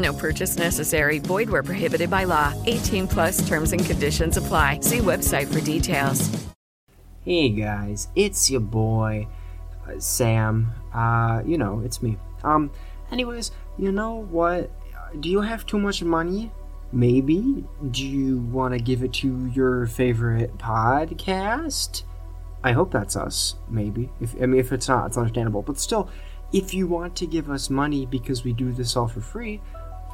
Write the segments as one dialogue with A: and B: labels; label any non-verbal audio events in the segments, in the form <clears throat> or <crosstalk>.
A: No purchase necessary. Void where prohibited by law. 18 plus terms and conditions apply. See website for details.
B: Hey guys, it's your boy, uh, Sam. Uh, you know, it's me. Um, anyways, you know what? Do you have too much money? Maybe. Do you want to give it to your favorite podcast? I hope that's us. Maybe. If I mean, if it's not, it's understandable. But still, if you want to give us money because we do this all for free,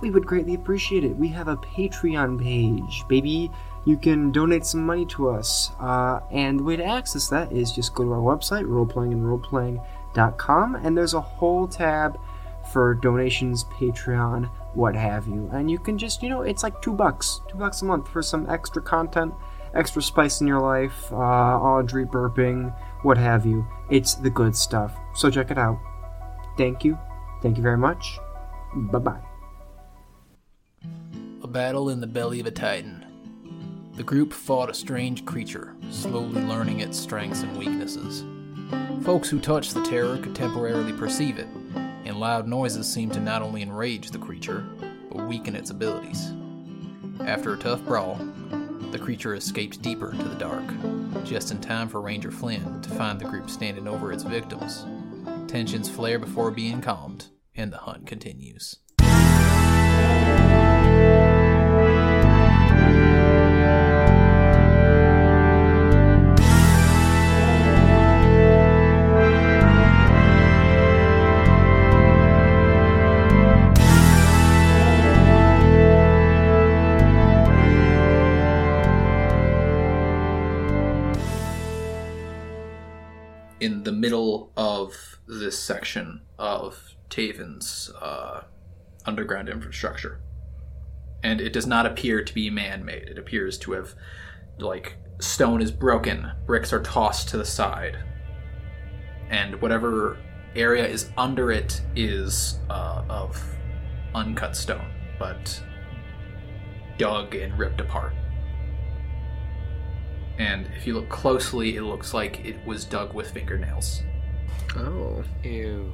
B: we would greatly appreciate it. We have a Patreon page, baby. You can donate some money to us. Uh, and the way to access that is just go to our website, roleplayingroleplaying.com, and there's a whole tab for donations, Patreon, what have you. And you can just, you know, it's like two bucks, two bucks a month for some extra content, extra spice in your life, uh, Audrey burping, what have you. It's the good stuff. So check it out. Thank you. Thank you very much. Bye bye.
C: Battle in the belly of a titan. The group fought a strange creature, slowly learning its strengths and weaknesses. Folks who touched the terror could temporarily perceive it, and loud noises seemed to not only enrage the creature, but weaken its abilities. After a tough brawl, the creature escaped deeper into the dark, just in time for Ranger Flynn to find the group standing over its victims. Tensions flare before being calmed, and the hunt continues. In the middle of this section of Taven's uh, underground infrastructure. And it does not appear to be man made. It appears to have, like, stone is broken, bricks are tossed to the side, and whatever area is under it is uh, of uncut stone, but dug and ripped apart. And if you look closely, it looks like it was dug with fingernails.
B: Oh.
D: Ew.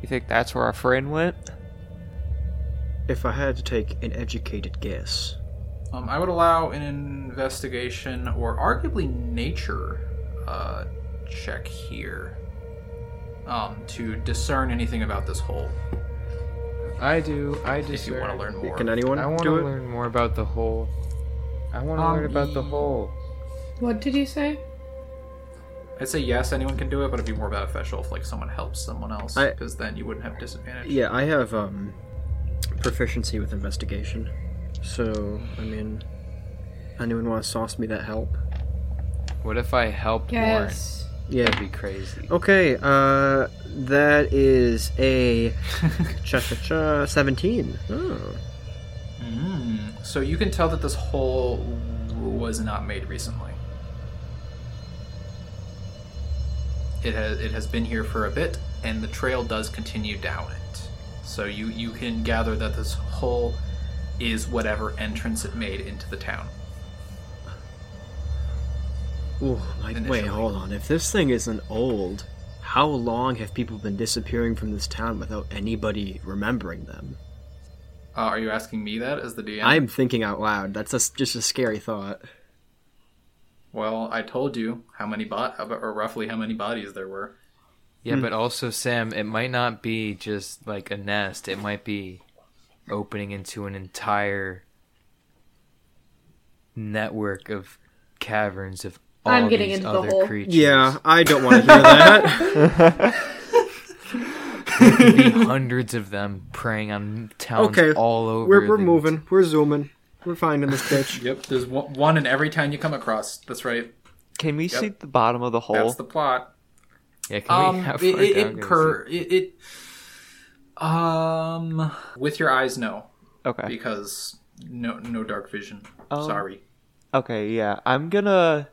D: You think that's where our friend went?
B: If I had to take an educated guess.
C: Um, I would allow an investigation or arguably nature uh, check here um, to discern anything about this hole.
D: I do. I just.
C: If you want to learn more,
B: Can anyone
D: I want
B: do
D: to
B: it?
D: learn more about the hole. I want to
C: Um,
D: learn about the hole.
E: What did you say?
C: I'd say yes, anyone can do it, but it'd be more beneficial if like someone helps someone else, because then you wouldn't have disadvantage.
B: Yeah, I have um proficiency with investigation. So, I mean, anyone want to sauce me that help?
D: What if I helped
E: Yes.
B: Yeah.
D: That'd be crazy.
B: Okay, uh, that is a cha cha cha 17. Oh.
C: Mm. So you can tell that this hole was not made recently. It has it has been here for a bit, and the trail does continue down it. So you you can gather that this hole is whatever entrance it made into the town.
B: Ooh, like, wait, hold on. If this thing isn't old, how long have people been disappearing from this town without anybody remembering them?
C: Uh, are you asking me that as the DM?
B: I'm thinking out loud. That's a, just a scary thought.
C: Well, I told you how many bot or roughly how many bodies there were.
D: Yeah, but also Sam, it might not be just like a nest. It might be opening into an entire network of caverns of all
E: I'm getting
D: these
E: into the
D: other
E: hole.
D: creatures.
B: Yeah, I don't want to hear that. <laughs> <laughs>
D: There could be hundreds of them preying on towns
B: okay,
D: all over.
B: we're we're
D: the-
B: moving. We're zooming. We're finding this <laughs> bitch.
C: Yep, there's one one in every town you come across. That's right.
F: Can we see the bottom of the hole?
C: That's the plot.
D: Yeah, can we?
C: Um,
D: How
C: it,
D: far
C: it, it, cur- it, it um with your eyes no
F: okay.
C: because no no dark vision.
F: Um,
C: Sorry.
F: Okay, yeah. I'm gonna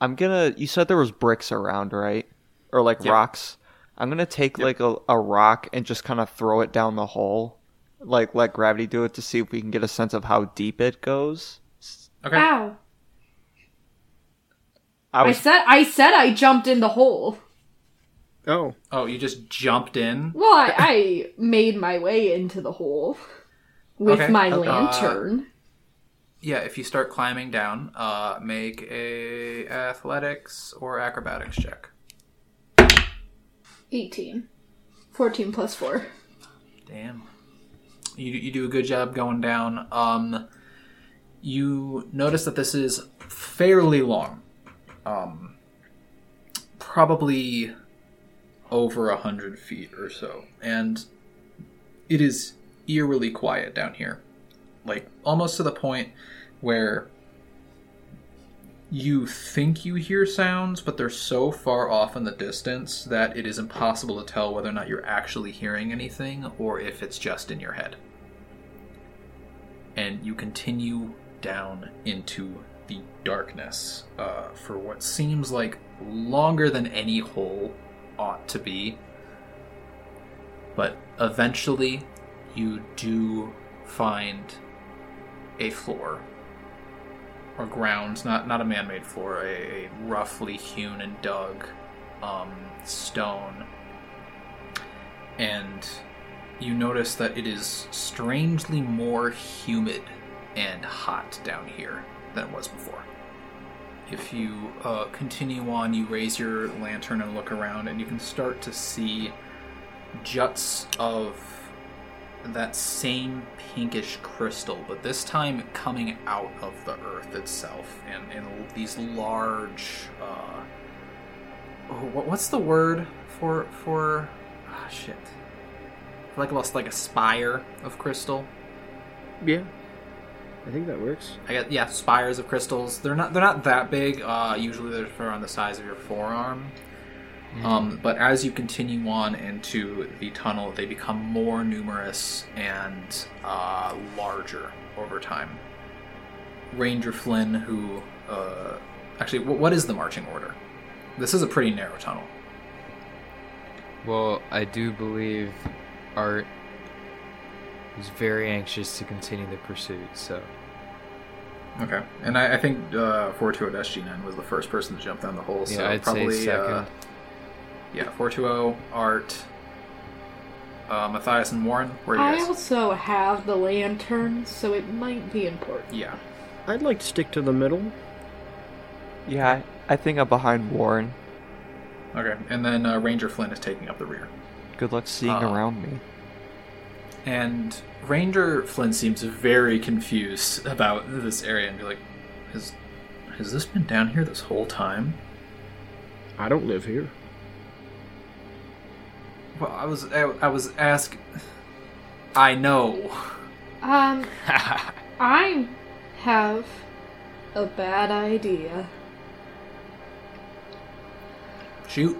F: I'm gonna you said there was bricks around, right? Or like
C: Yep.
F: rocks. I'm gonna take like a, a rock and just kinda throw it down the hole. Like let gravity do it to see if we can get a sense of how deep it goes.
C: Okay.
E: Ow!
F: I
E: I said I said I jumped in the hole.
B: Oh,
C: Oh, you just jumped in.
E: Well, I, I made my way into the hole with
C: Okay.
E: my
C: Uh,
E: lantern.
C: Yeah, if you start climbing down, uh, make a athletics or acrobatics check.
E: 18. 14 plus 4.
C: Damn. You, you do a good job going down. Um, you notice that this is fairly long. Um, probably over a hundred feet or so. And it is eerily quiet down here. Like, almost to the point where you think you hear sounds, but they're so far off in the distance that it is impossible to tell whether or not you're actually hearing anything or if it's just in your head. And you continue down into the darkness uh, for what seems like longer than any hole ought to be. But eventually, you do find a floor or grounds, not not a man-made floor, a, a roughly hewn and dug um, stone, and you notice that it is strangely more humid and hot down here than it was before. If you uh, continue on, you raise your lantern and look around, and you can start to see juts of that same pinkish crystal, but this time coming out of the earth itself, and in these large. Uh, oh, what- what's the word for for? Ah, shit. Like almost like a spire of crystal.
B: yeah. I think that works.
C: I got yeah, spires of crystals. They're not they're not that big. Uh, usually they're around the size of your forearm. Um, but as you continue on into the tunnel, they become more numerous and uh, larger over time. Ranger Flynn, who uh, actually, wh- what is the marching order? This is a pretty narrow tunnel.
D: Well, I do believe Art is very anxious to continue the pursuit, so
C: Okay, and I, I think uh, 420 SG9 was the first person to jump down the hole.
D: yeah, I'd
C: probably
D: say second.
C: Uh, yeah, 420 Art, uh, Matthias and Warren. Where are you
E: I
C: guys?
E: also have the lantern, so it might be important.
C: Yeah.
B: I'd like to stick to the middle.
F: Yeah, I, I think I'm behind Warren.
C: Okay, and then uh, Ranger Flynn is taking up the rear.
F: Good luck seeing
C: Uh,
F: around me.
C: And Ranger Flynn seems very confused about this area and be like, has, has this been down here this whole time?
B: I don't live here.
C: Well, I was I, I was asked. I know.
E: Um, <laughs> I have a bad idea.
C: Shoot.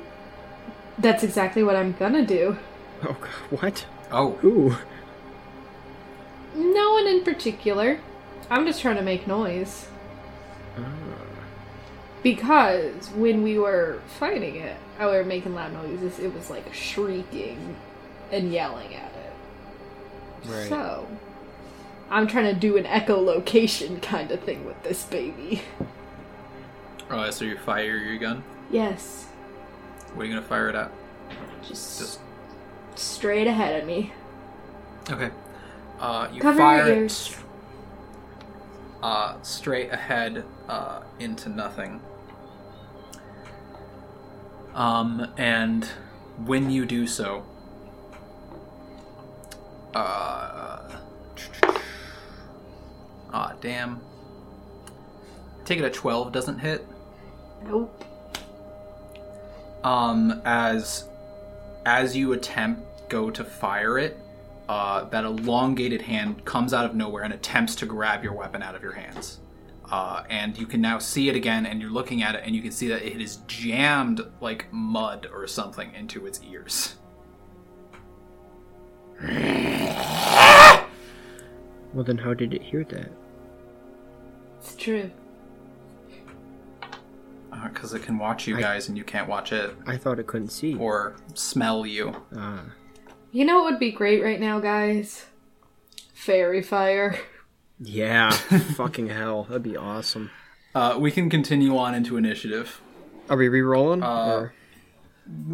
E: That's exactly what I'm gonna do.
B: Oh, God, what?
C: Oh,
B: Ooh.
E: No one in particular. I'm just trying to make noise. Because when we were fighting it, I were making loud noises. It was like shrieking and yelling at it.
D: Right.
E: So, I'm trying to do an echolocation kind of thing with this baby.
C: oh, so you fire your gun?
E: Yes,
C: What are you gonna fire it at?
E: just,
C: Just
E: straight ahead of me.
C: okay. Uh, you
E: Cover
C: fire
E: your
C: it
E: ears.
C: st- uh, straight ahead uh, into nothing. Um, and when you do so, uh, ah, damn. Take it at twelve doesn't hit.
E: Nope.
C: Um, as as you attempt go to fire it, uh, that elongated hand comes out of nowhere and attempts to grab your weapon out of your hands. Uh, and you can now see it again, and you're looking at it, and you can see that it is jammed like mud or something into its ears.
B: Well, then how did it hear that?
E: It's true.
C: Because Uh, it can watch you guys, and you can't watch it,
B: I thought it couldn't see.
C: or smell you.
B: Ah.
E: You know what would be great right now, guys? Faerie fire. <laughs>
B: Yeah, <laughs> fucking hell. That'd be awesome.
C: Uh, we can continue on into initiative
B: Are we re-rolling?
C: Uh,
B: or-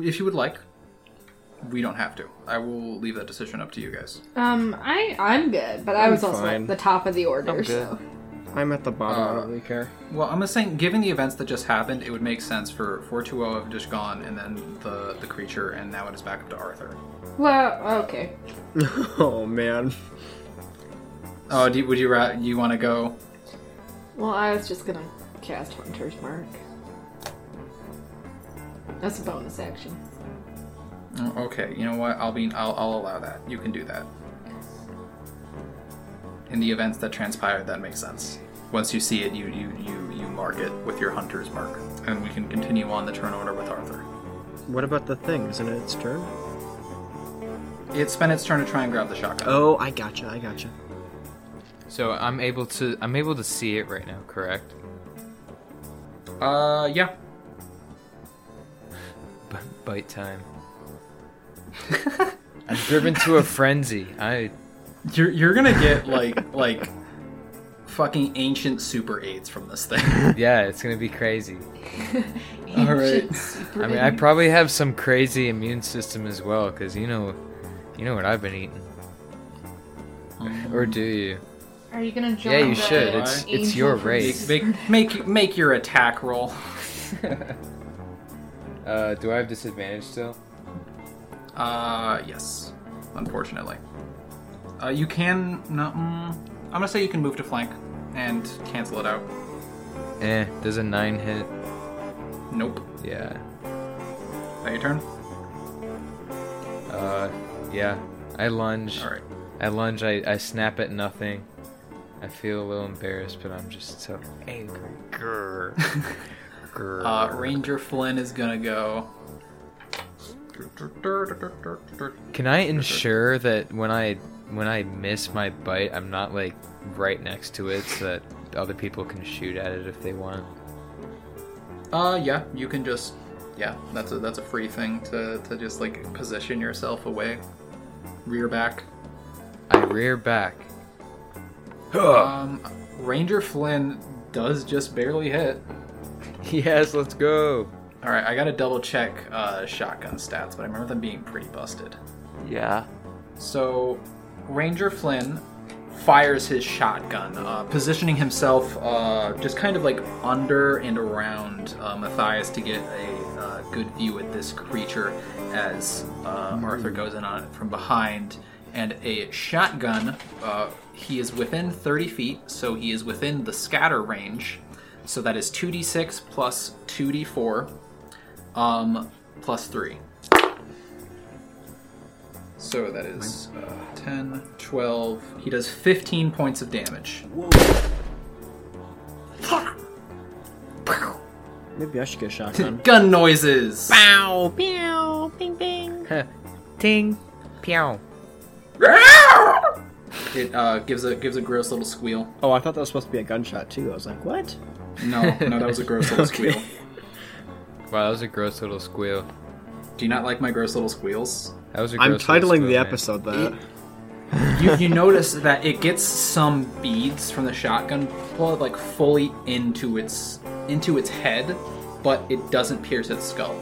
C: if you would like. We don't have to. I will leave that decision up to you guys.
E: Um, I I'm good, but I
B: I'm
E: was also
B: fine.
E: at the top of the order,
F: I'm good.
E: so
B: I'm at the bottom. I
C: uh,
B: don't really care.
C: Well, I'm just saying, given the events that just happened, it would make sense for 420 have just gone, and then the the creature, and now it is back up to Arthur.
E: well, okay. <laughs>
B: oh man.
C: Oh, do, would you ra- you want to go?
E: Well, I was just gonna cast Hunter's Mark. That's a bonus action.
C: Oh, Okay, you know what? I'll be I'll, I'll allow that. You can do that. In the events that transpired, that makes sense. Once you see it, you you you you mark it with your hunter's mark, and we can continue on the turn order with Arthur.
B: What about the thing? Isn't it its turn?
C: It's spent its turn to try and grab the shotgun.
B: Oh, I gotcha. I gotcha.
D: So I'm able to I'm able to see it right now, correct?
C: Uh, yeah.
D: B- bite time. <laughs> I'm driven to a frenzy. I
C: You're you're gonna get like like fucking ancient super aids from this thing. <laughs>
D: yeah, it's gonna be crazy. <laughs>
C: All right.
D: I mean, I probably have some crazy immune system as well, cause you know, you know what I've been eating. Or do you?
E: Are you gonna jump?
D: Yeah, you
E: the
D: should. It's it's your
E: angel
D: race.
C: Make make make your attack roll. <laughs>
D: Uh, do I have disadvantage still?
C: Uh, yes. Unfortunately. Uh, you can. No, mm, I'm gonna say you can move to flank and cancel it out.
D: Eh, does a nine hit?
C: Nope.
D: Yeah.
C: That your turn.
D: Uh, yeah. I lunge.
C: All right.
D: I lunge. I, I snap at nothing. I feel a little embarrassed, but I'm just so angry. Grr. Grr.
C: Uh, Ranger Flynn is gonna go.
D: Can I ensure that when I when I miss my bite, I'm not like right next to it, so that other people can shoot at it if they want?
C: Uh, yeah, you can just. Yeah, that's a that's a free thing to to just like position yourself away, rear back.
D: I rear back.
C: Um, Ranger Flynn does just barely hit.
D: Yes, let's go.
C: All right, I gotta double check uh, shotgun stats, but I remember them being pretty busted.
F: Yeah.
C: So, Ranger Flynn fires his shotgun, uh, positioning himself uh, just kind of like under and around uh, Matthias to get a uh, good view at this creature as uh, Arthur goes in on it from behind. And a shotgun, uh, he is within 30 feet, so he is within the scatter range. So that is 2d6 plus 2d4, um, plus 3. So that is uh, 10, 12. He does 15 points of damage.
B: Maybe I should get a <laughs> shotgun.
C: Gun noises!
B: Bow, pew, bing, bing.
D: Ting, pew. <laughs>
C: It uh, gives a gives a gross little squeal.
B: Oh, I thought that was supposed to be a gunshot too. I was like, what?
C: No, no, that was a gross little <laughs>
B: Okay.
C: squeal.
D: Wow, that was a gross little squeal.
C: Do you not like my gross little squeals?
D: That was a
B: I'm
D: gross little
B: titling
D: squeal,
B: the
D: man.
B: episode that.
C: You, you notice that it gets some beads from the shotgun bullet like fully into its into its head, but it doesn't pierce its skull.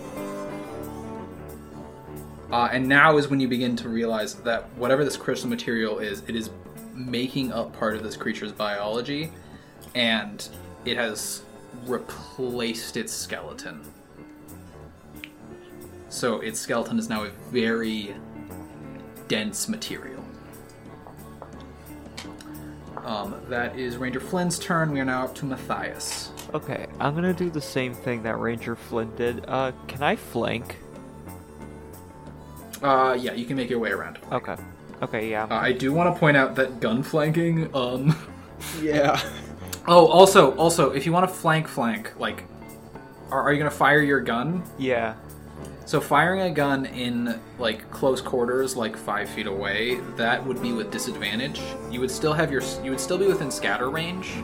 C: Uh, and now is when you begin to realize that whatever this crystal material is, it is making up part of this creature's biology, and it has replaced its skeleton. So its skeleton is now a very dense material. Um, that is Ranger Flynn's turn. We are now up to Matthias.
F: Okay, I'm gonna do the same thing that Ranger Flynn did. Uh, can I flank?
C: Uh, yeah, you can make your way around.
F: Okay. Okay, yeah.
C: Uh, I do want to point out that gun flanking. Um. <laughs>
B: Yeah.
C: Oh, also, also, if you want to flank, flank, like, are, are you gonna fire your gun?
F: yeah.
C: So firing a gun in like close quarters, like five feet away, that would be with disadvantage. You would still have your, you would still be within scatter range,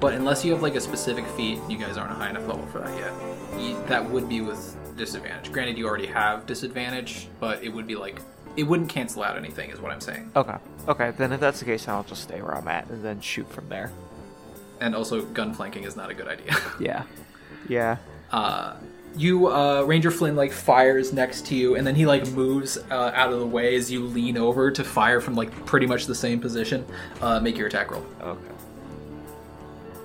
C: but unless you have like a specific feat, you guys aren't a high enough level for that yet. You, that would be with disadvantage. Granted, you already have disadvantage, but it would be like it wouldn't cancel out anything, is what I'm saying.
F: Okay. Okay, then if that's the case, then I'll just stay where I'm at and then shoot from there.
C: And also, gun flanking is not a good idea. <laughs>
F: Yeah. Yeah.
C: uh, you uh, Ranger Flynn like fires next to you, and then he like moves uh, out of the way as you lean over to fire from like pretty much the same position. Uh, make your attack roll.
F: Okay.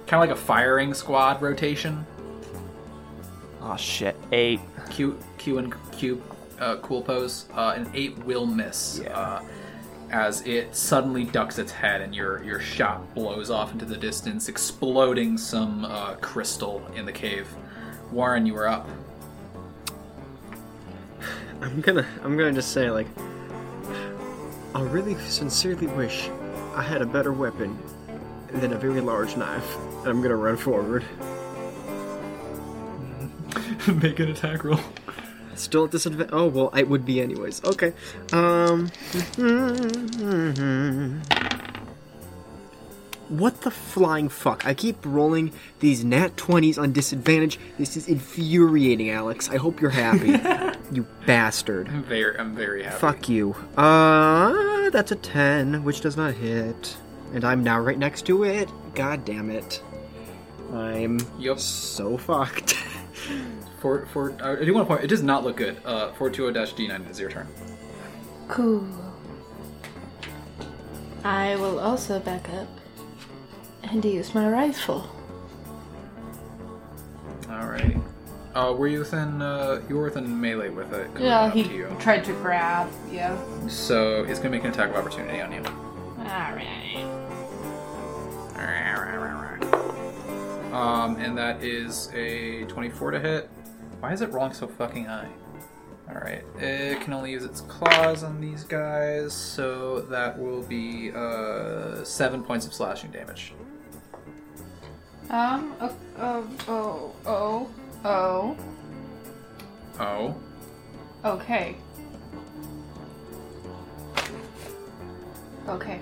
C: Kind of like a firing squad rotation.
F: Oh shit. Eight.
C: Q Q and Q uh, cool pose. Uh, an eight will miss. Uh, as it suddenly ducks its head and your your shot blows off into the distance, exploding some uh, crystal in the cave. Warren, you are up.
B: I'm gonna I'm gonna just say like I really sincerely wish I had a better weapon than a very large knife. And I'm gonna run forward. <laughs>
C: Make an attack roll.
B: Still at disadvantage. Oh well, I would be anyways. Okay. Um. <laughs> What the flying fuck? I keep rolling these nat 20s on disadvantage. This is infuriating, Alex. I hope you're happy. <laughs> you bastard.
C: I'm very, I'm very happy.
B: Fuck you. Uh, that's a 10, which does not hit. And I'm now right next to it. God damn it. I'm
C: Yup.
B: so fucked. <laughs>
C: For for I do want to point. It does not look good. Uh, four two zero dash D nine is your turn.
E: Cool. I will also back up and use my rifle.
C: All right. Uh, were you within? Uh, you were within melee with it.
E: Yeah, he
C: to you.
E: tried to grab. Yeah.
C: So he's gonna make an attack of opportunity on you.
E: Alright.
C: Um, and that is a twenty-four to hit. Why is it rolling so fucking high? All right, it can only use its claws on these guys, so that will be uh, seven points of slashing damage.
E: Um, oh, oh, oh, oh, oh.
C: Oh.
E: Okay. Okay.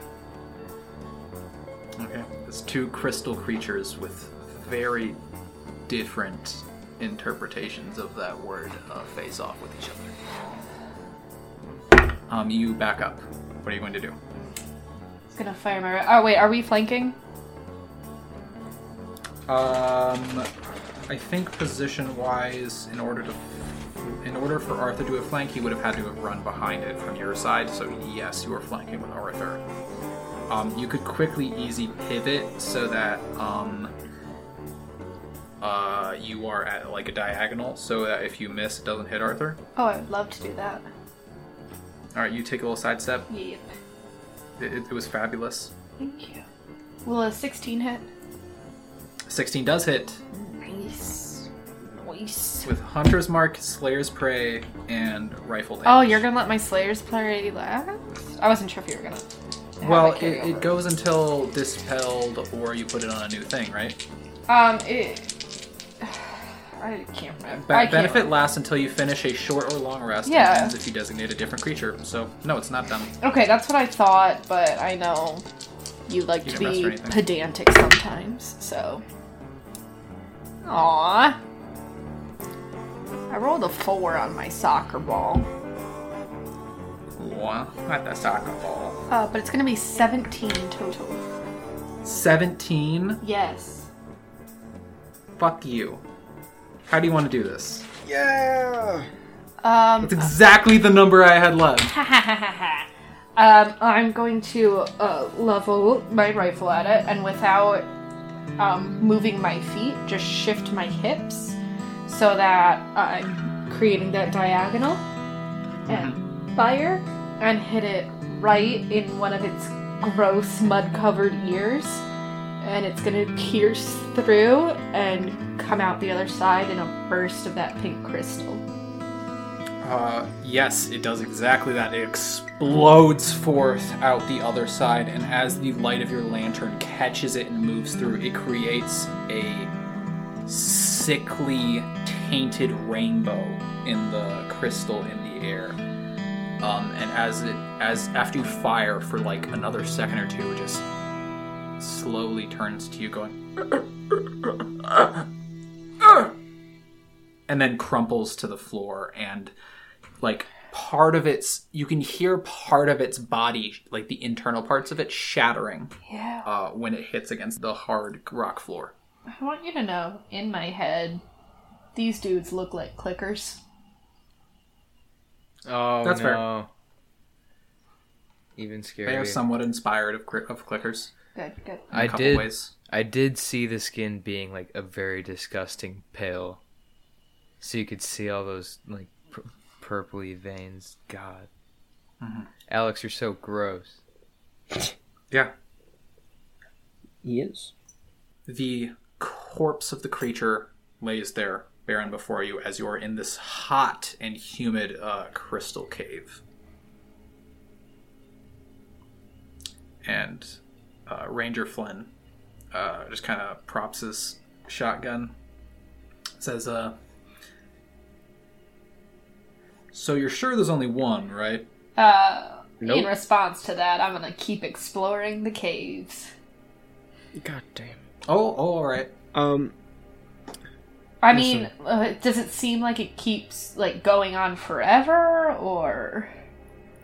C: Okay. It's two crystal creatures with very different interpretations of that word uh, face off with each other. Um, you back up. What are you going to do?
E: It's gonna fire my. Oh wait, are we flanking?
C: Um, I think position-wise, in order to, in order for Arthur to have flanked, he would have had to have run behind it from your side. So yes, you are flanking with Arthur. Um, you could quickly, easy pivot so that um, uh, you are at like a diagonal, so that if you miss, it doesn't hit Arthur.
E: Oh, I would love to do that.
C: All right, you take a little side step.
E: Yep.
C: It, it, was fabulous.
E: Thank you. Will a 16 hit?
C: 16 does hit
E: Nice. Nice.
C: with Hunter's Mark, Slayer's Prey, and Rifle damage.
E: Oh, you're gonna let my Slayer's Prey last? I wasn't sure if you were gonna.
C: Well,
E: it
C: it, goes until dispelled, or you put it on a new thing, right?
E: Um, it. <sighs> I can't remember.
C: Be-
E: I can't
C: benefit
E: remember.
C: lasts until you finish a short or long rest. and
E: Yeah.
C: ends if you designate a different creature. So no, it's not done.
E: Okay, that's what I thought, but I know you like
C: You
E: to
C: didn't rest or
E: be pedantic sometimes, so. Aww. I rolled a four on my soccer ball.
C: Wow, not the soccer ball.
E: Uh, but it's gonna be 17 total.
C: Seventeen.
E: Yes.
C: Fuck you. How do you want to do this?
B: Yeah.
E: Um,
C: That's exactly the number I had left. <laughs>
E: um, I'm going to uh, level my rifle at it, and without um, moving my feet, just shift my hips so that I'm creating that diagonal and fire and hit it right in one of its gross mud covered ears and it's gonna pierce through and come out the other side in a burst of that pink crystal.
C: Uh, yes, it does exactly that. It explodes forth out the other side, and as the light of your lantern catches it and moves through, it creates a sickly, tainted rainbow in the crystal in the air. Um, and as it, as after you fire for like another second or two, it just slowly turns to you, going, and then crumples to the floor and like part of its you can hear part of its body like the internal parts of it shattering
E: Yeah.
C: uh, when it hits against the hard rock floor
E: I want you to know, in my head, these dudes look like clickers.
D: Oh
C: That's
D: no.
C: fair.
D: Even scarier.
C: they are somewhat inspired of, of clickers
E: Good, good.
C: in a
D: I did.
C: ways
D: I did see the skin being like a very disgusting pale, so you could see all those like pur- purpley veins. God,
C: Mm-hmm.
D: Alex, you're so gross.
C: yeah
B: He is.
C: the corpse of the creature lays there barren before you as you are in this hot and humid uh, crystal cave. And uh, ranger flynn uh, just kind of props his shotgun. Says uh so you're sure there's only one right?
E: Uh, in response to that, I'm gonna keep exploring the caves.
B: God damn.
C: oh, oh all right.
B: Um,
E: I mean, uh, does it seem like it keeps like going on forever, or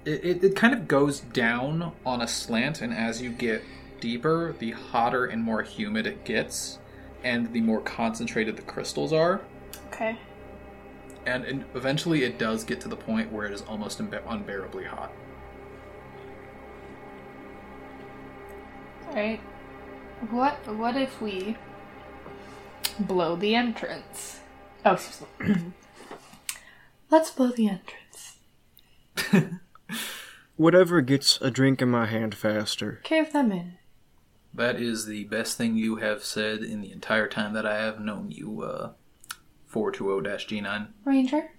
C: it, it, it kind of goes down on a slant and as you get deeper the hotter and more humid it gets and the more concentrated the crystals are
E: okay?
C: and, and eventually it does get to the point where it is almost unbe- unbearably hot
E: All right. What what if we blow the entrance? Oh, excuse me. <clears throat> Let's blow the entrance. <laughs>
B: whatever gets a drink in my hand faster.
E: Cave them in.
C: that is the best thing you have said in the entire time that i have known you uh 420-g9
E: Ranger.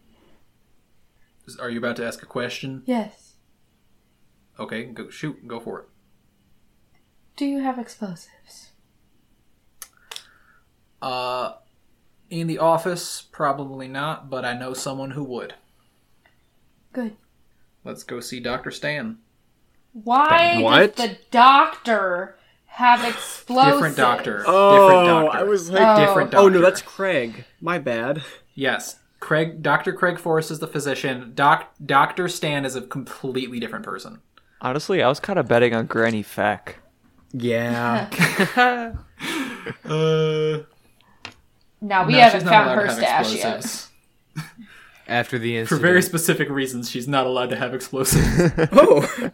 C: Are you about to ask a question
E: Yes.
C: okay go shoot go for it
E: Do you have explosives?
C: Uh in the office probably not but i know someone who would
E: Good.
C: let's go see dr stan
E: Why
B: What?
E: does the doctor have explosives?
C: Different doctor. Different
B: Oh,
C: doctor.
B: I was like,
E: Oh.
C: Different
B: oh no, that's Craig. My bad.
C: yes. Craig, Dr. Craig Forrest is the physician. Doc, Dr. Stan is a completely different person.
F: Honestly, I was kind of betting on Granny Feck.
B: Yeah. <laughs> <laughs>
C: Uh,
E: Now we
C: no,
E: haven't found her stash yet. <laughs>
D: After the incident.
C: For very specific reasons, she's not allowed to have explosives. <laughs>
B: oh.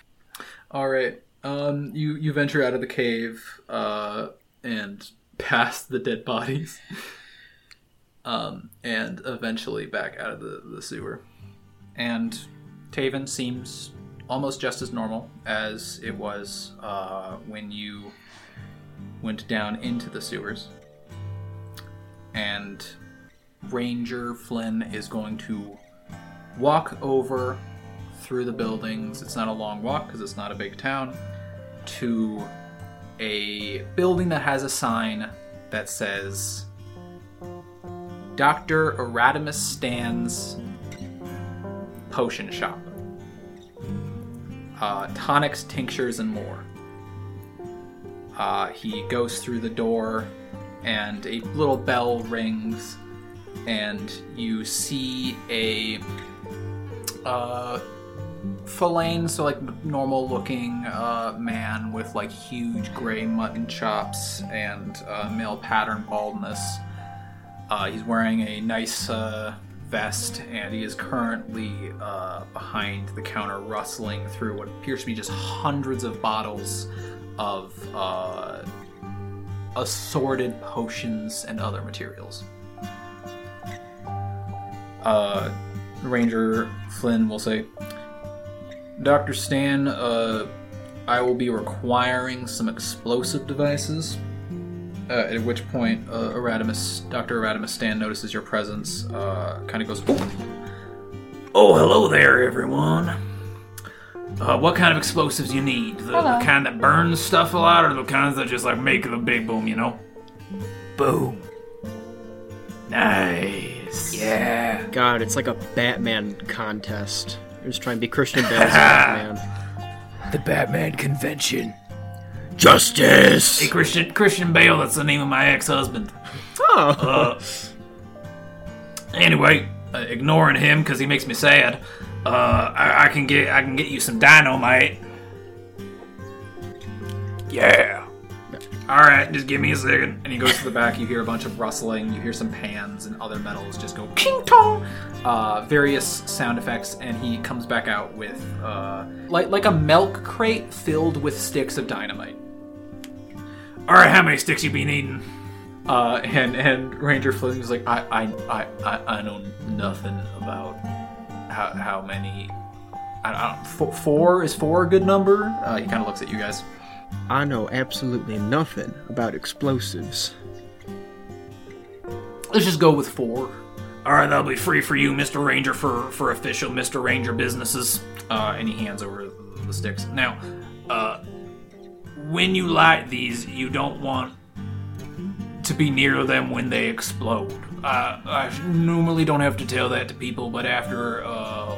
B: <laughs>
C: All right. Um, you you venture out of the cave uh, and past the dead bodies, um, and eventually back out of the, the sewer. And Taven seems almost just as normal as it was uh, when you went down into the sewers. And Ranger Flynn is going to walk over through the buildings. It's not a long walk because it's not a big town. To a building that has a sign that says Dr. Erasmus Stan's Potion Shop. Uh, tonics, tinctures, and more. Uh, he goes through the door, and a little bell rings, and you see a uh, Filane, so like normal looking uh, man with like huge gray mutton chops and uh, male pattern baldness. Uh, he's wearing a nice uh, vest and he is currently uh, behind the counter rustling through what appears to be just hundreds of bottles of uh, assorted potions and other materials. Uh, Ranger Flynn will say, Dr. Stan, uh, I will be requiring some explosive devices. Uh, at which point, uh, Erasmus, Dr. Erasmus Stan notices your presence, uh, kind of goes, Oh, hello there, everyone. Uh, what kind of explosives you need? The, the kind that burns stuff a lot, or the kinds that just like make the big boom, you know? Boom. Nice. Yeah.
B: God, it's like a Batman contest. You're just trying to be Christian <laughs> Bale's Batman.
C: The Batman convention.
B: Justice.
C: Hey, Christian Christian Bale. That's the name of my ex-husband.
B: Oh.
C: Uh, anyway, uh, ignoring him because he makes me sad. Uh, I, I can get I can get you some dynamite. Yeah. All right, just give me a second. And he goes to the back. You hear a bunch of rustling. You hear some pans and other metals just go king tong. Uh, various sound effects, and he comes back out with uh, like like a milk crate filled with sticks of dynamite. All right, how many sticks you be needing? Uh, and and Ranger Flynn was like, I I, I, I, I know nothing about how how many. I, I don't, four, four is four a good number? Uh, he kind of looks at you guys.
B: I know absolutely nothing about explosives.
C: Let's just go with four. All right, that'll be free for you, Mister Ranger, for for official Mister Ranger businesses. Uh, and he hands over the sticks. Now, uh, when you light these, you don't want to be near them when they explode. Uh, I normally don't have to tell that to people, but after uh,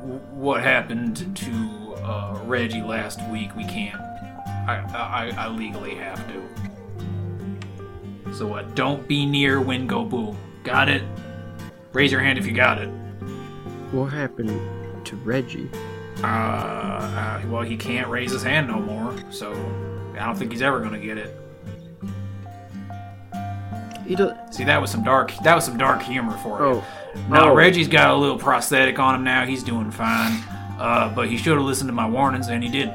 C: w- what happened to uh, Reggie last week, we can't. I, I, I legally have to. So uh, don't be near when go boom. Got it? Raise your hand if you got it.
B: What happened to Reggie?
C: Uh, uh, well, he can't raise his hand no more, so I don't think he's ever gonna get it.
B: He do-
C: See, that was some dark. That was some dark humor for you.
B: Oh.
C: No,
B: Oh.
C: Reggie's got a little prosthetic on him now. He's doing fine. Uh, but he should have listened to my warnings, and he did.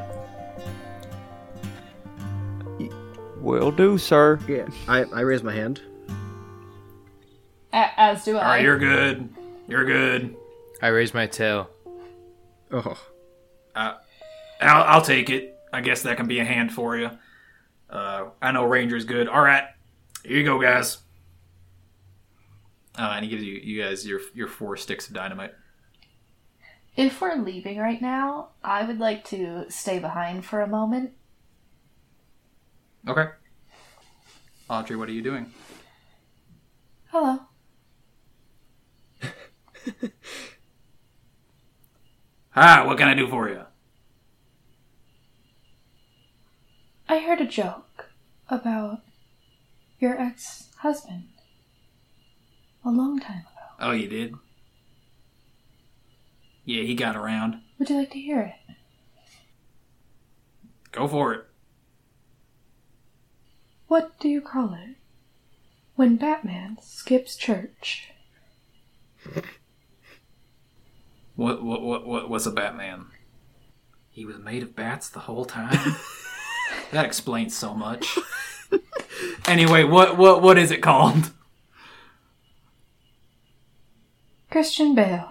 F: Will do, sir.
B: Yeah, I, I raise my hand.
E: A- as do I.
C: All right, you're good. You're good.
D: I raise my tail.
B: Oh,
C: Uh, I'll, I'll take it. I guess that can be a hand for you. Uh, I know Ranger's good. All right, here you go, guys. Uh, and he gives you you guys your your four sticks of dynamite.
E: If we're leaving right now, I would like to stay behind for a moment.
C: Okay. Audrey, what are you doing?
E: Hello. <laughs>
C: Hi, what can I do for you?
E: I heard a joke about your ex husband a long time ago.
C: Oh, you did? Yeah, he got around.
E: Would you like to hear it?
C: Go for it.
E: What do you call it? When Batman skips church.
C: What what what, what what's a Batman? He was made of bats the whole time. <laughs> that explains so much. <laughs> anyway, what what what is it called?
E: Christian Bale.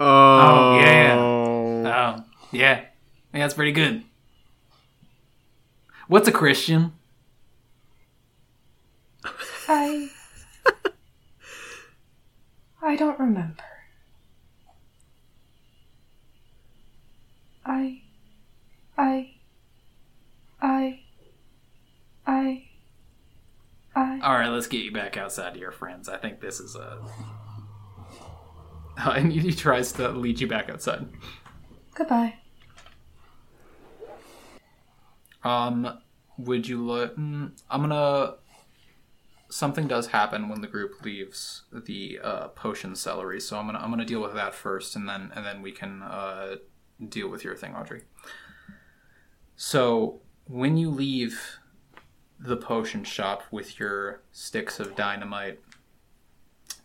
C: Oh, oh yeah. Oh yeah, yeah, that's pretty good. What's a Christian?
E: I. I don't remember. I. I. I. I. I.
C: All right, let's get you back outside to your friends. I think this is a. <laughs> and he tries to lead you back outside.
E: Goodbye.
C: Um, would you look? Mm, I'm gonna. Something does happen when the group leaves the uh, potion celery, so I'm gonna I'm gonna deal with that first, and then and then we can uh, deal with your thing, Audrey. So when you leave the potion shop with your sticks of dynamite,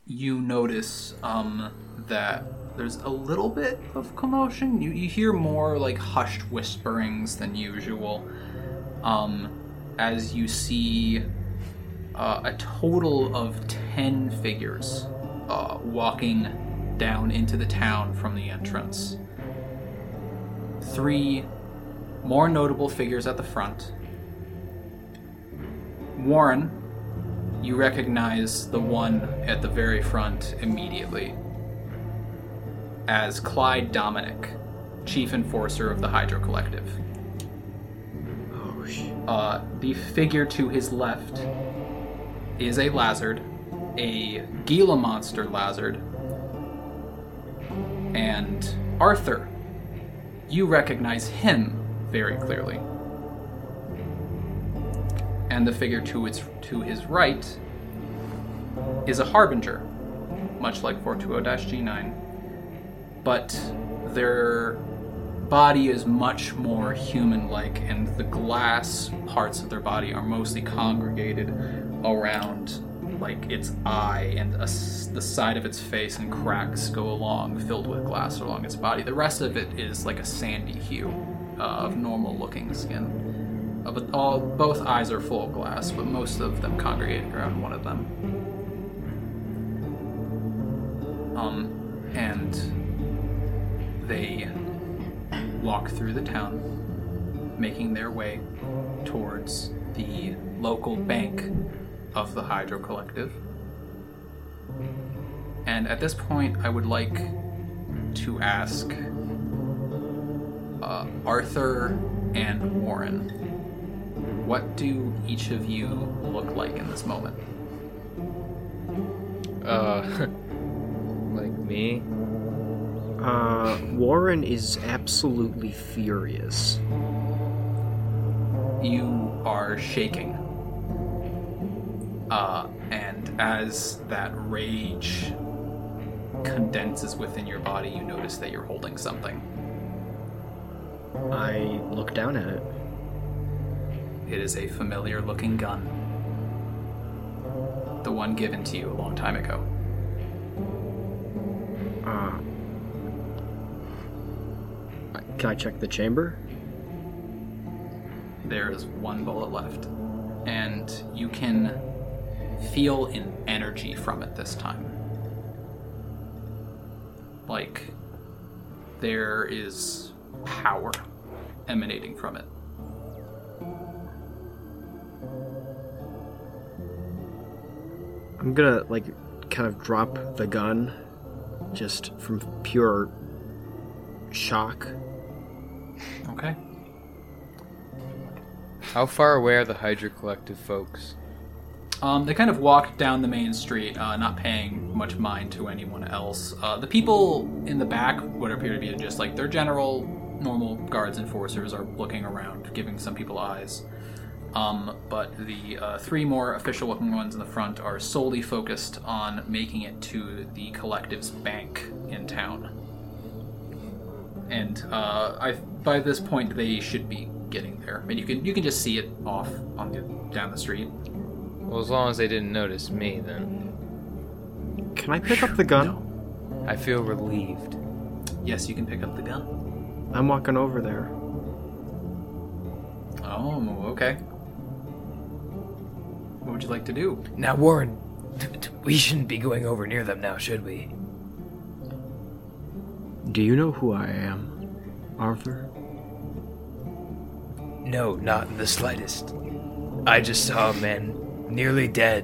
C: you notice um, that there's a little bit of commotion. You, you hear more like hushed whisperings than usual um, as you see uh, a total of 10 figures uh, walking down into the town from the entrance. three more notable figures at the front. Warren, you recognize the one at the very front immediately as Clyde Dominic, Chief Enforcer of the Hydro Collective.
B: Oh,
C: Uh, the figure to his left is a Lazard, a Gila monster Lazard, and Arthur. You recognize him very clearly. And the figure to its to his right is a Harbinger, much like 420-G9, but their body is much more human-like, and the glass parts of their body are mostly congregated around like its eye and a the side of its face and cracks go along filled with glass along its body. The rest of it is like a sandy hue of normal looking skin uh, but all both eyes are full glass but most of them congregating around one of them um and they walk through the town making their way towards the local bank of the Hydro Collective. And at this point, I would like to ask uh, Arthur and Warren, what do each of you look like in this moment?
D: Uh, <laughs> like me?
B: Uh, Warren is absolutely furious.
C: you are shaking. Uh, and as that rage condenses within your body, you notice that you're holding something.
B: I look down at it.
C: It is a familiar looking gun. The one given to you a long time ago.
B: Uh, can I check the chamber?
C: There is one bullet left. And you can feel an energy from it this time. Like there is power emanating from it.
B: I'm gonna like kind of drop the gun, just from pure shock.
C: Okay.
D: How far away are the Hydro Collective folks?
C: Um, they kind of walk down the main street, uh, not paying much mind to anyone else. Uh, the people in the back would appear to be just like their general, normal guards and enforcers are looking around, giving some people eyes. Um, but the uh, three more official looking ones in the front are solely focused on making it to the collective's bank in town. And uh, I, by this point, they should be getting there. I mean, you can you can just see it off on the down the street.
D: Well, as long as they didn't notice me, then.
B: Can I pick up the gun?
D: I feel relieved.
C: Yes, you can pick up the gun.
B: I'm walking over there.
C: Oh, okay. What would you like to do?
G: Now, Warren, t- t- we shouldn't be going over near them now, should we?
B: Do you know who I am, Arthur?
G: No, not in the slightest. I just saw a man nearly dead.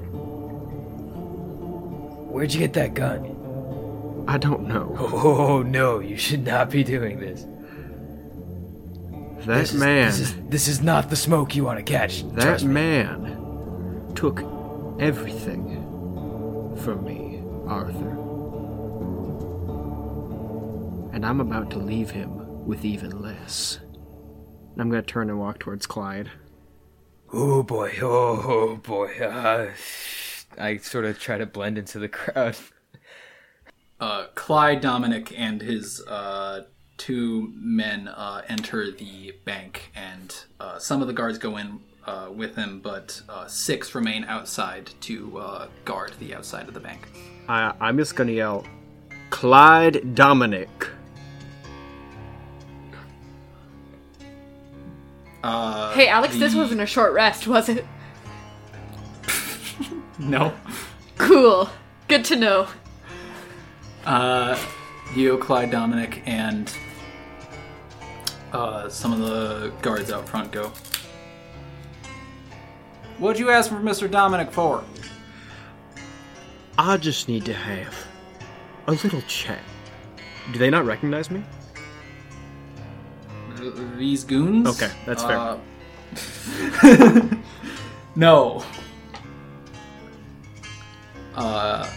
G: Where'd you get that gun?
B: I don't know.
G: Oh, <laughs> no, you should not be doing this.
B: That
G: This is-
B: man.
G: this is this is not the smoke you want to catch.
B: That
G: trust me.
B: man took everything from me, Arthur. And I'm about to leave him with even less. And I'm gonna turn and walk towards Clyde.
G: Oh boy, oh, oh boy. Uh,
D: I sort of try to blend into the crowd.
C: Uh, Clyde Dominic and his uh, two men uh, enter the bank, and uh, some of the guards go in uh, with him, but uh, six remain outside to uh, guard the outside of the bank.
B: I, I'm just gonna yell, Clyde Dominic.
C: Uh,
E: Hey, Alex, this wasn't a short rest, was it? <laughs>
C: No.
E: Cool. Good to know.
C: Uh, you, Clyde Dominic, and Uh, some of the guards out front go. What'd you ask for Mr. Dominic for?
B: I just need to have a little chat. Do they not recognize me?
C: These goons?
B: Okay, that's fair.
C: Uh, <laughs> no. Uh,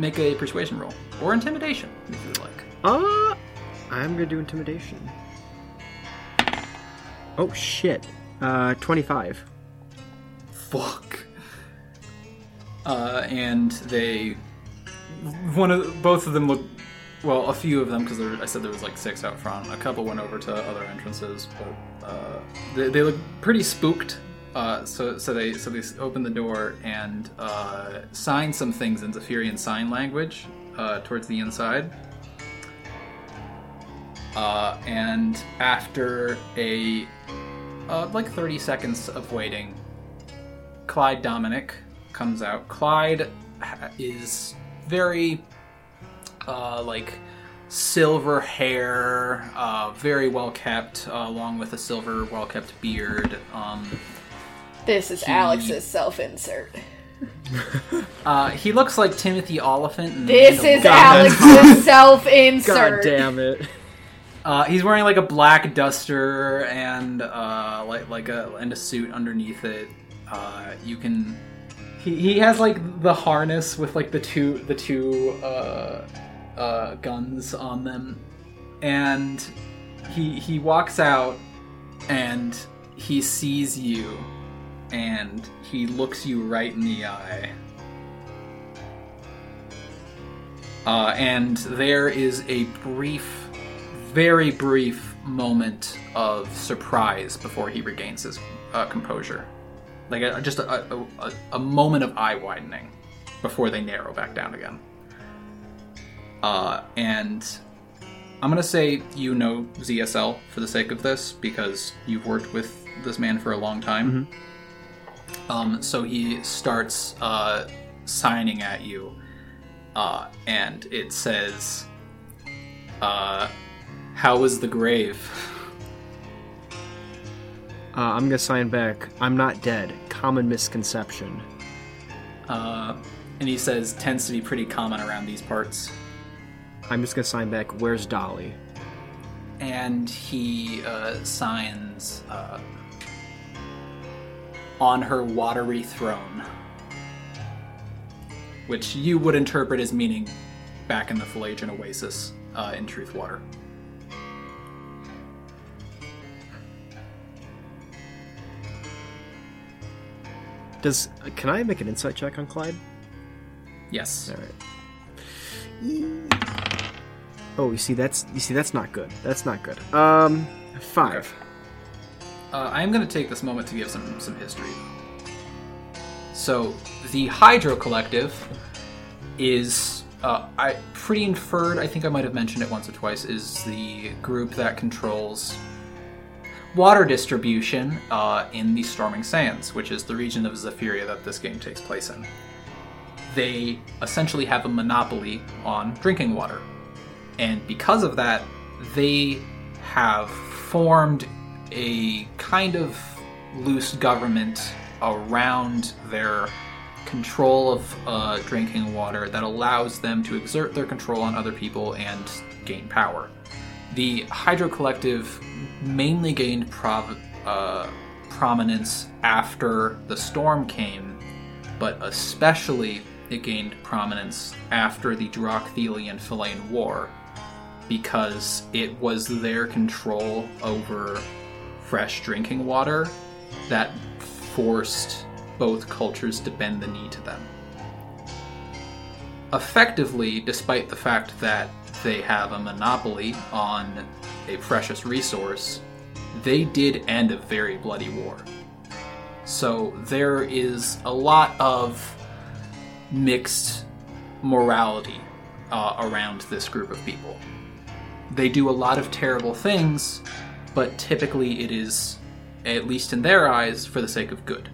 C: make a persuasion roll or intimidation if you would like.
B: Uh, I'm gonna do intimidation. Oh shit. Uh, 25.
C: Fuck. Uh, and they, one of both of them look, well, a few of them because I said there was like six out front. A couple went over to other entrances, but uh, they, they look pretty spooked. Uh, so so they so they open the door and uh, sign some things in Zephyrian sign language uh, towards the inside. Uh, and after a uh, like 30 seconds of waiting, Clyde Dominic comes out. Clyde is very like silver hair, very well kept, along with a silver well kept beard. Um,
E: This is
C: He-
E: Alex's self insert. <laughs>
C: uh, he looks like Timothy Olyphant.
E: This is Alex's self <laughs> insert.
B: God damn it.
C: Uh, he's wearing like a black duster and uh, like like a and a suit underneath it. Uh, you can. He, he has like the harness with like the two the two uh, uh, guns on them, and he he walks out and he sees you, and he looks you right in the eye. Uh, and there is a brief very brief moment of surprise before he regains his uh, composure. Like a, just a, a, a, moment of eye widening before they narrow back down again. Uh, and I'm going to say you know ZSL for the sake of this because you've worked with this man for a long time. Um, so he starts uh, signing at you, uh, and it says, uh, How was the grave?
B: Uh, I'm gonna sign back. I'm not dead. Common misconception.
C: Uh, and he says, Tends to be pretty common around these parts.
B: I'm just gonna sign back. Where's Dolly?
C: and he uh, signs uh, on her watery throne, which you would interpret as meaning back in the Pelagian Oasis uh, in Truthwater.
B: Does can I make an insight check on Clyde?
C: Yes.
B: All right. Oh, you see that's you see that's not good. That's not good. Um, five.
C: Uh, I am going to take this moment to give some some history. So, the Hydro Collective is uh, I pretty inferred. I think I might have mentioned it once or twice. Is the group that controls water distribution uh, in the Storming Sands, which is the region of Zephyria that this game takes place in. They essentially have a monopoly on drinking water, and because of that, they have formed a kind of loose government around their control of uh, drinking water that allows them to exert their control on other people and gain power. The Hydro Collective mainly gained prov- uh, prominence after the storm came, but especially it gained prominence after the Drochthelian Philaean War, because it was their control over fresh drinking water that forced both cultures to bend the knee to them. Effectively, despite the fact that they have a monopoly on a precious resource, they did end a very bloody war. So there is a lot of mixed morality uh, around this group of people. They do a lot of terrible things, but typically it is, at least in their eyes, for the sake of good.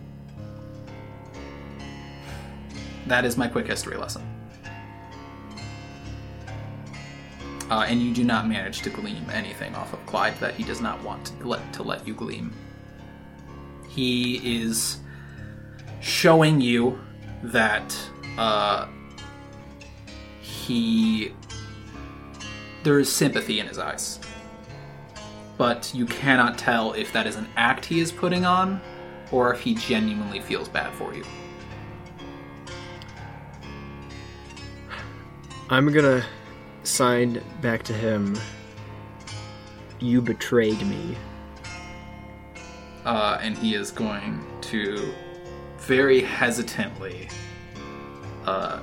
C: That is my quick history lesson. uh, and you do not manage to gleam anything off of Clyde that he does not want to let, to let you gleam. He is showing you that uh, he there is sympathy in his eyes, but you cannot tell if that is an act he is putting on or if he genuinely feels bad for you.
B: I'm gonna sign back to him. You betrayed me.
C: uh, and he is going to very hesitantly uh,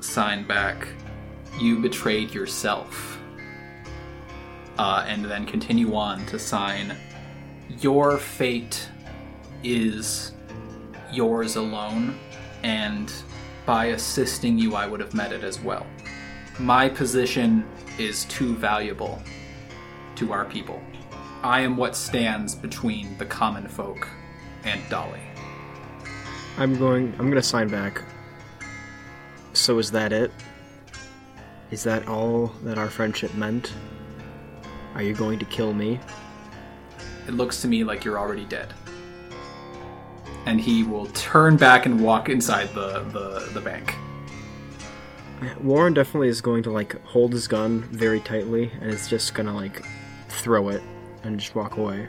C: sign back, You betrayed yourself. Uh, and then continue on to sign, Your fate is yours alone, and by assisting you, I would have met it as well. My position is too valuable to our people. I am what stands between the common folk and Dolly.
B: I'm going. I'm gonna sign back. So is that it? Is that all that our friendship meant? Are you going to kill me?
C: It looks to me like you're already dead. And he will turn back and walk inside the, the, the bank.
B: Warren definitely is going to like hold his gun very tightly and is just gonna like throw it and just walk away.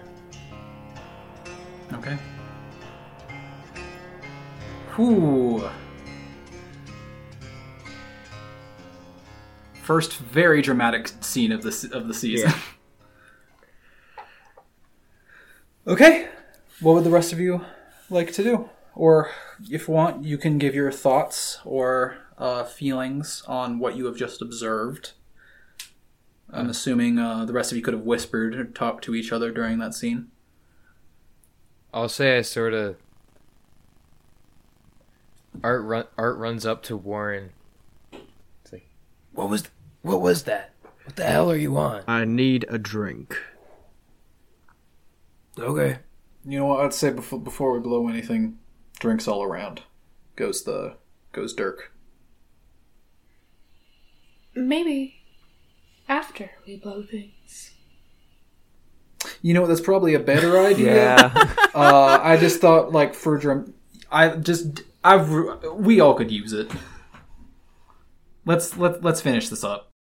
C: Okay. Whew. First very dramatic scene of the of the season. <laughs> okay. What would the rest of you like to do? Or if you want, you can give your thoughts or uh, feelings on what you have just observed. I'm assuming uh, the rest of you could have whispered or talked to each other during that scene.
D: I'll say I sort of. Art run Art runs up to Warren. It's like,
G: What was what was that? What the hell are you on?
B: I need a drink.
G: Okay.
C: You know what? I'd say before before we blow anything, drinks all around. Goes the goes Dirk.
E: Maybe after we blow things.
C: You know what? That's probably a better <laughs> idea.
F: Yeah.
C: uh, I just thought like for drum, I just I've we all could use it. Let's let let's finish this up.